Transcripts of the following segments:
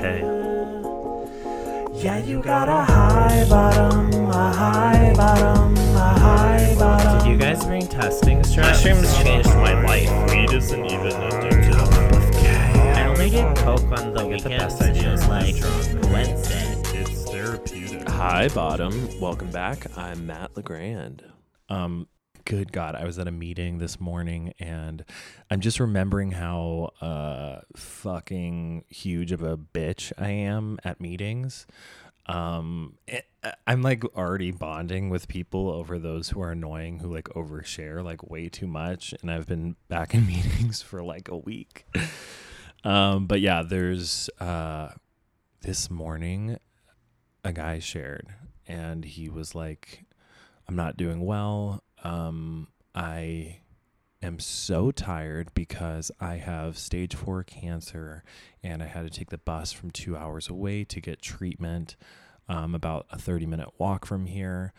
Hey. Yeah, you got a high bottom, a high bottom, a high bottom. Did you guys bring testing strips? Mushrooms changed my life. Weed isn't even addictive. I only get coke on the I get the weekends. best ideas and, when I'm like. Wednesday. It's therapeutic. Hi, Bottom. Welcome back. I'm Matt Legrand. Um, good God, I was at a meeting this morning and I'm just remembering how uh fucking huge of a bitch I am at meetings. Um, it- I'm like already bonding with people over those who are annoying, who like overshare like way too much, and I've been back in meetings for like a week. Um, but yeah, there's uh this morning a guy shared and he was like i'm not doing well um i am so tired because i have stage 4 cancer and i had to take the bus from 2 hours away to get treatment um, about a 30 minute walk from here.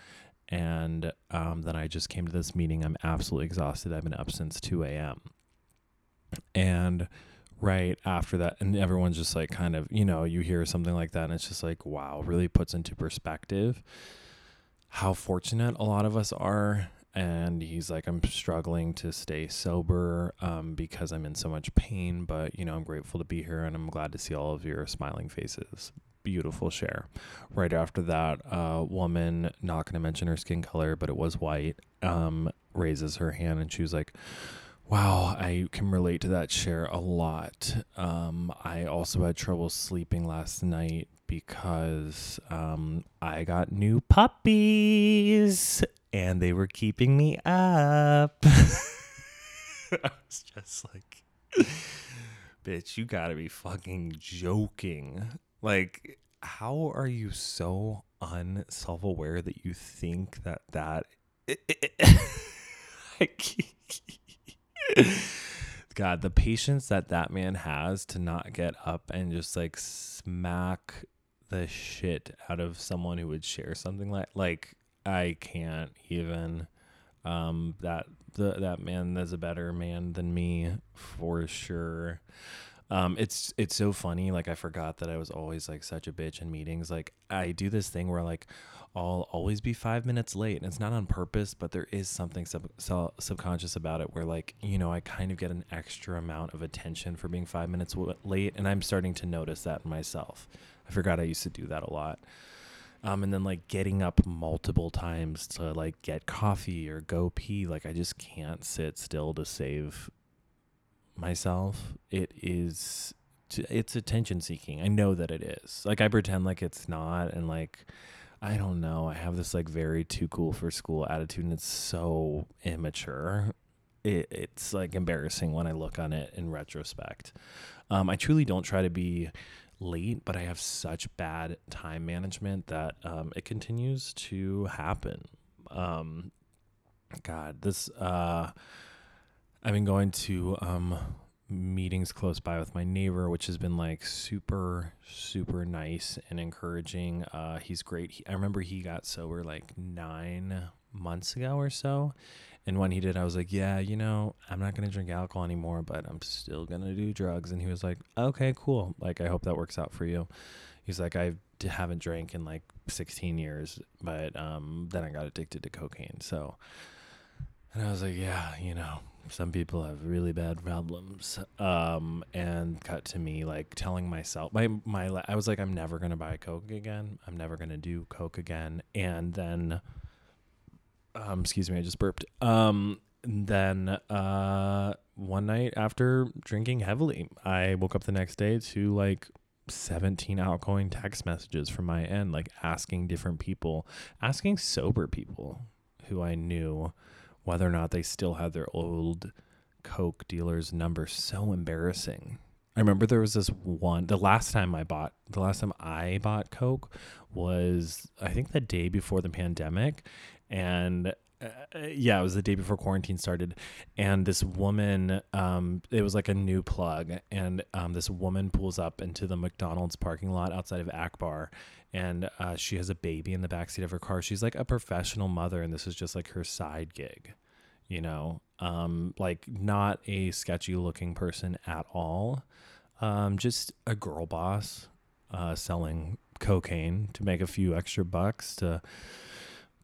And um, then i just came to this meeting. I'm absolutely exhausted. I've been up since 2 a.m and right after that and everyone's just like kind of you know you hear something like that and it's just like wow really puts into perspective how fortunate a lot of us are and he's like i'm struggling to stay sober um, because i'm in so much pain but you know i'm grateful to be here and i'm glad to see all of your smiling faces. Beautiful share. Right after that uh, woman not going to mention her skin color but it was white um, raises her hand and she was like Wow, I can relate to that share a lot. Um, I also had trouble sleeping last night because um, I got new puppies and they were keeping me up. I was just like, bitch, you gotta be fucking joking. Like, how are you so unself aware that you think that that. God, the patience that that man has to not get up and just like smack the shit out of someone who would share something like like I can't even um that the that man is a better man than me for sure. Um it's it's so funny like I forgot that I was always like such a bitch in meetings like I do this thing where like I'll always be five minutes late. And it's not on purpose, but there is something sub- sub- subconscious about it where, like, you know, I kind of get an extra amount of attention for being five minutes w- late. And I'm starting to notice that myself. I forgot I used to do that a lot. Um, and then, like, getting up multiple times to, like, get coffee or go pee. Like, I just can't sit still to save myself. It is. It's attention seeking. I know that it is. Like I pretend like it's not, and like I don't know. I have this like very too cool for school attitude, and it's so immature. It, it's like embarrassing when I look on it in retrospect. Um, I truly don't try to be late, but I have such bad time management that um, it continues to happen. Um, God, this uh, I've been going to um, meetings close by with my neighbor, which has been like super, super nice and encouraging. Uh, he's great. He, I remember he got sober like nine months ago or so. And when he did, I was like, yeah, you know, I'm not going to drink alcohol anymore, but I'm still going to do drugs. And he was like, okay, cool. Like, I hope that works out for you. He's like, I haven't drank in like 16 years, but um, then I got addicted to cocaine. So, and I was like, yeah, you know, some people have really bad problems. Um, and cut to me like telling myself, my my, I was like, I'm never gonna buy coke again. I'm never gonna do coke again. And then, um, excuse me, I just burped. Um, then uh, one night after drinking heavily, I woke up the next day to like 17 outgoing text messages from my end, like asking different people, asking sober people who I knew whether or not they still had their old Coke dealer's number. So embarrassing. I remember there was this one, the last time I bought, the last time I bought Coke was, I think, the day before the pandemic. And uh, yeah, it was the day before quarantine started. And this woman, um, it was like a new plug. And um, this woman pulls up into the McDonald's parking lot outside of Akbar. And uh, she has a baby in the backseat of her car. She's like a professional mother, and this is just like her side gig you know, um, like not a sketchy looking person at all. Um, just a girl boss uh, selling cocaine to make a few extra bucks to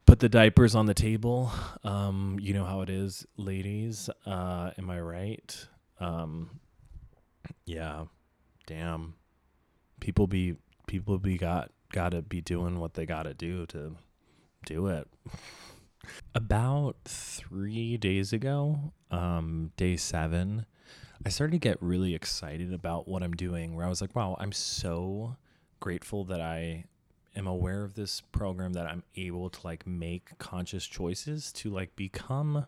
put the diapers on the table. Um, you know how it is, ladies. Uh, am I right? Um, yeah. Damn. People be people be got gotta be doing what they gotta do to do it. About three days ago, um, day seven, I started to get really excited about what I'm doing. Where I was like, wow, I'm so grateful that I am aware of this program that I'm able to like make conscious choices to like become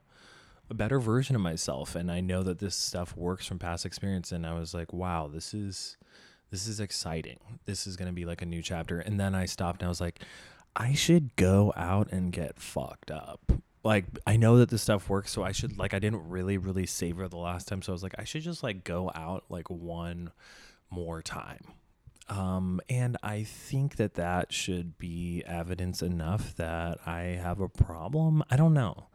a better version of myself. And I know that this stuff works from past experience and I was like wow this is this is exciting. This is going to be like a new chapter. And then I stopped and I was like I should go out and get fucked up like I know that this stuff works so I should like I didn't really really savor the last time so I was like I should just like go out like one more time um, and I think that that should be evidence enough that I have a problem. I don't know.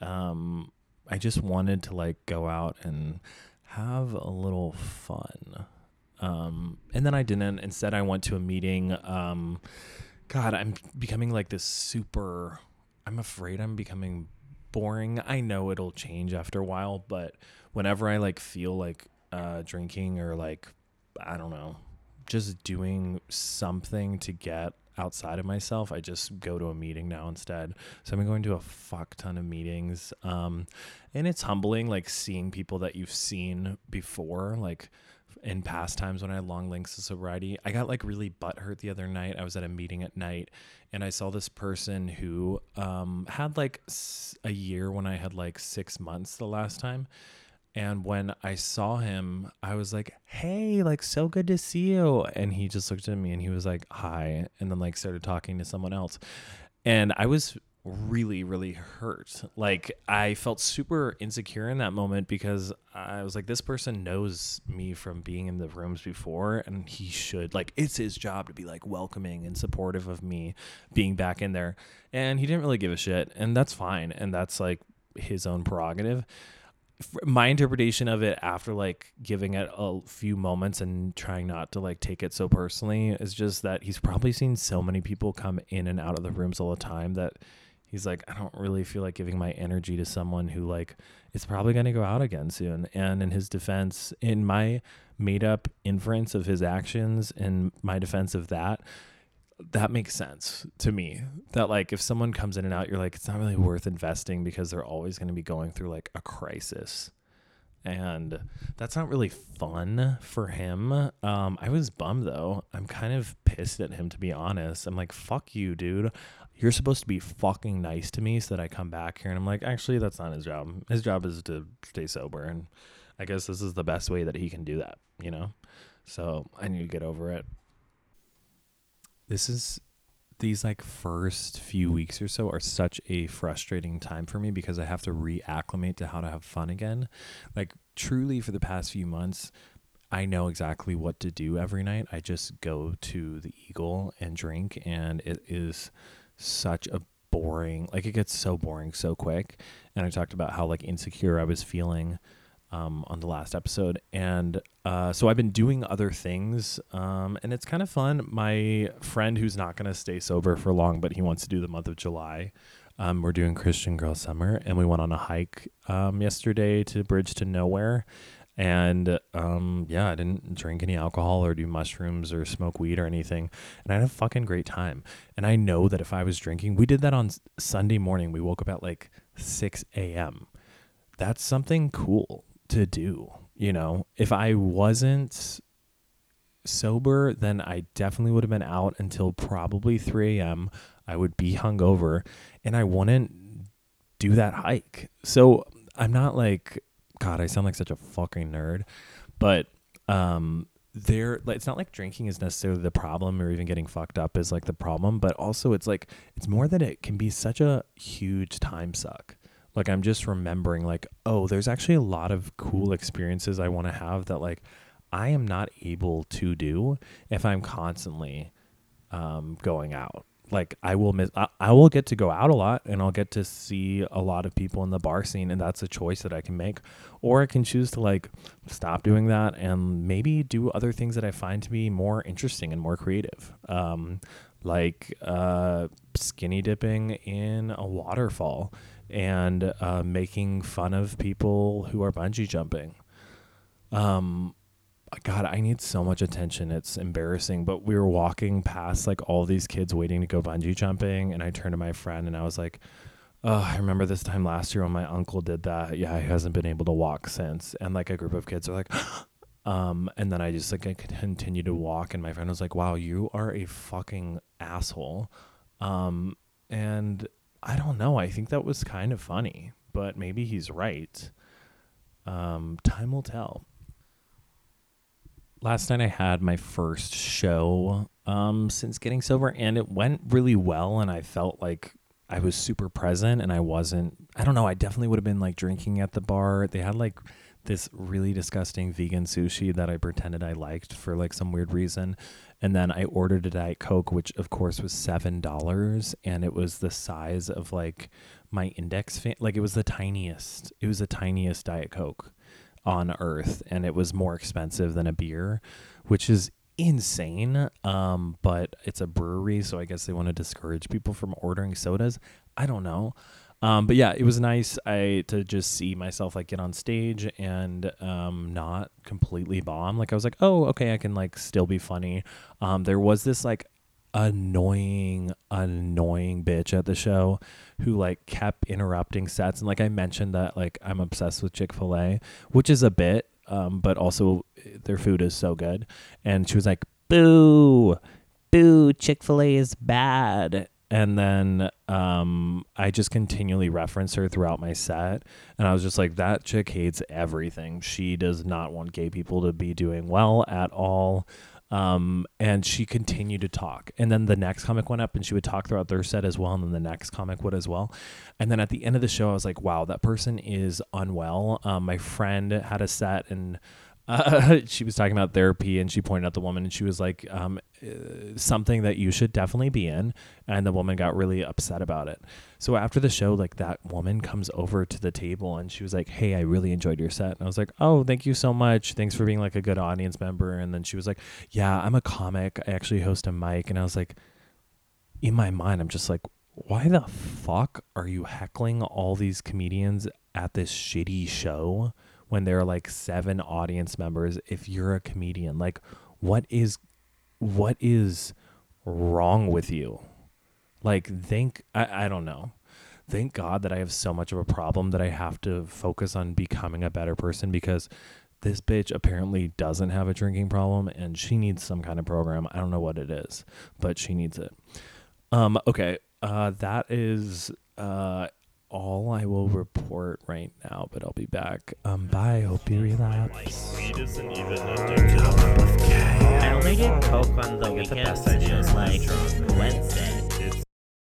Um, I just wanted to like go out and have a little fun. Um, and then I didn't. Instead, I went to a meeting. Um, God, I'm becoming like this super. I'm afraid I'm becoming boring. I know it'll change after a while, but whenever I like feel like uh, drinking or like I don't know, just doing something to get outside of myself. I just go to a meeting now instead. So I've been going to a fuck ton of meetings. Um, and it's humbling, like seeing people that you've seen before, like in past times when I had long links of sobriety. I got like really butthurt the other night. I was at a meeting at night and I saw this person who um, had like a year when I had like six months the last time. And when I saw him, I was like, "Hey, like so good to see you." And he just looked at me and he was like, "Hi," and then like started talking to someone else. And I was really really hurt. Like I felt super insecure in that moment because I was like this person knows me from being in the rooms before and he should like it's his job to be like welcoming and supportive of me being back in there. And he didn't really give a shit and that's fine and that's like his own prerogative my interpretation of it after like giving it a few moments and trying not to like take it so personally is just that he's probably seen so many people come in and out of the rooms all the time that he's like I don't really feel like giving my energy to someone who like is probably going to go out again soon. And in his defense in my made up inference of his actions and my defense of that that makes sense to me. That like if someone comes in and out you're like it's not really worth investing because they're always going to be going through like a crisis. And that's not really fun for him. Um i was bummed though. I'm kind of pissed at him to be honest. I'm like fuck you dude you're supposed to be fucking nice to me so that i come back here and i'm like actually that's not his job his job is to stay sober and i guess this is the best way that he can do that you know so i need to get over it this is these like first few weeks or so are such a frustrating time for me because I have to reacclimate to how to have fun again. Like truly for the past few months, I know exactly what to do every night. I just go to the Eagle and drink and it is such a boring like it gets so boring so quick. And I talked about how like insecure I was feeling um, on the last episode. And uh, so I've been doing other things, um, and it's kind of fun. My friend, who's not going to stay sober for long, but he wants to do the month of July. Um, we're doing Christian Girl Summer, and we went on a hike um, yesterday to Bridge to Nowhere. And um, yeah, I didn't drink any alcohol or do mushrooms or smoke weed or anything. And I had a fucking great time. And I know that if I was drinking, we did that on Sunday morning. We woke up at like 6 a.m. That's something cool to do. You know, if I wasn't sober, then I definitely would have been out until probably 3 a.m. I would be hungover and I wouldn't do that hike. So I'm not like, God, I sound like such a fucking nerd, but, um, there like it's not like drinking is necessarily the problem or even getting fucked up is like the problem but also it's like it's more that it can be such a huge time suck. Like i'm just remembering like oh there's actually a lot of cool experiences i want to have that like i am not able to do if i'm constantly um, going out like I will miss I, I will get to go out a lot and I'll get to see a lot of people in the bar scene and that's a choice that I can make. Or I can choose to like stop doing that and maybe do other things that I find to be more interesting and more creative. Um like uh skinny dipping in a waterfall and uh making fun of people who are bungee jumping. Um God, I need so much attention. It's embarrassing. But we were walking past like all these kids waiting to go bungee jumping, and I turned to my friend and I was like, "Oh, I remember this time last year when my uncle did that. Yeah, he hasn't been able to walk since." And like a group of kids are like, um, and then I just like I continued to walk, and my friend was like, "Wow, you are a fucking asshole," um, and I don't know. I think that was kind of funny, but maybe he's right. Um, time will tell last night I had my first show um since getting sober and it went really well and I felt like I was super present and I wasn't I don't know, I definitely would have been like drinking at the bar. They had like this really disgusting vegan sushi that I pretended I liked for like some weird reason. And then I ordered a Diet Coke, which of course was seven dollars, and it was the size of like my index fan like it was the tiniest. It was the tiniest Diet Coke on earth and it was more expensive than a beer which is insane um but it's a brewery so i guess they want to discourage people from ordering sodas. I don't know. Um but yeah it was nice i to just see myself like get on stage and um not completely bomb. Like i was like oh okay i can like still be funny. Um there was this like annoying annoying bitch at the show who like kept interrupting sets. And like I mentioned that like I'm obsessed with Chick-fil-A which is a bit um but also their food is so good. And she was like boo boo Chick-fil-A is bad. And then um I just continually reference her throughout my set. And I was just like that chick hates everything. She does not want gay people to be doing well at all um, and she continued to talk. And then the next comic went up and she would talk throughout their set as well. And then the next comic would as well. And then at the end of the show, I was like, wow, that person is unwell. Um, my friend had a set and uh, she was talking about therapy and she pointed out the woman and she was like um, uh, something that you should definitely be in. And the woman got really upset about it. So after the show like that woman comes over to the table and she was like hey i really enjoyed your set. And i was like oh thank you so much. Thanks for being like a good audience member. And then she was like yeah i'm a comic. I actually host a mic. And i was like in my mind i'm just like why the fuck are you heckling all these comedians at this shitty show when there are like seven audience members if you're a comedian like what is what is wrong with you? Like think I, I don't know. Thank god that i have so much of a problem that i have to focus on becoming a better person because this bitch apparently doesn't have a drinking problem and she needs some kind of program. I don't know what it is but she needs it. Um okay uh that is uh all I will report right now, but I'll be back. Um, bye. Hope you relapse. Weed isn't even addictive. I only did coke on the weekends best and idea just like. Wednesday.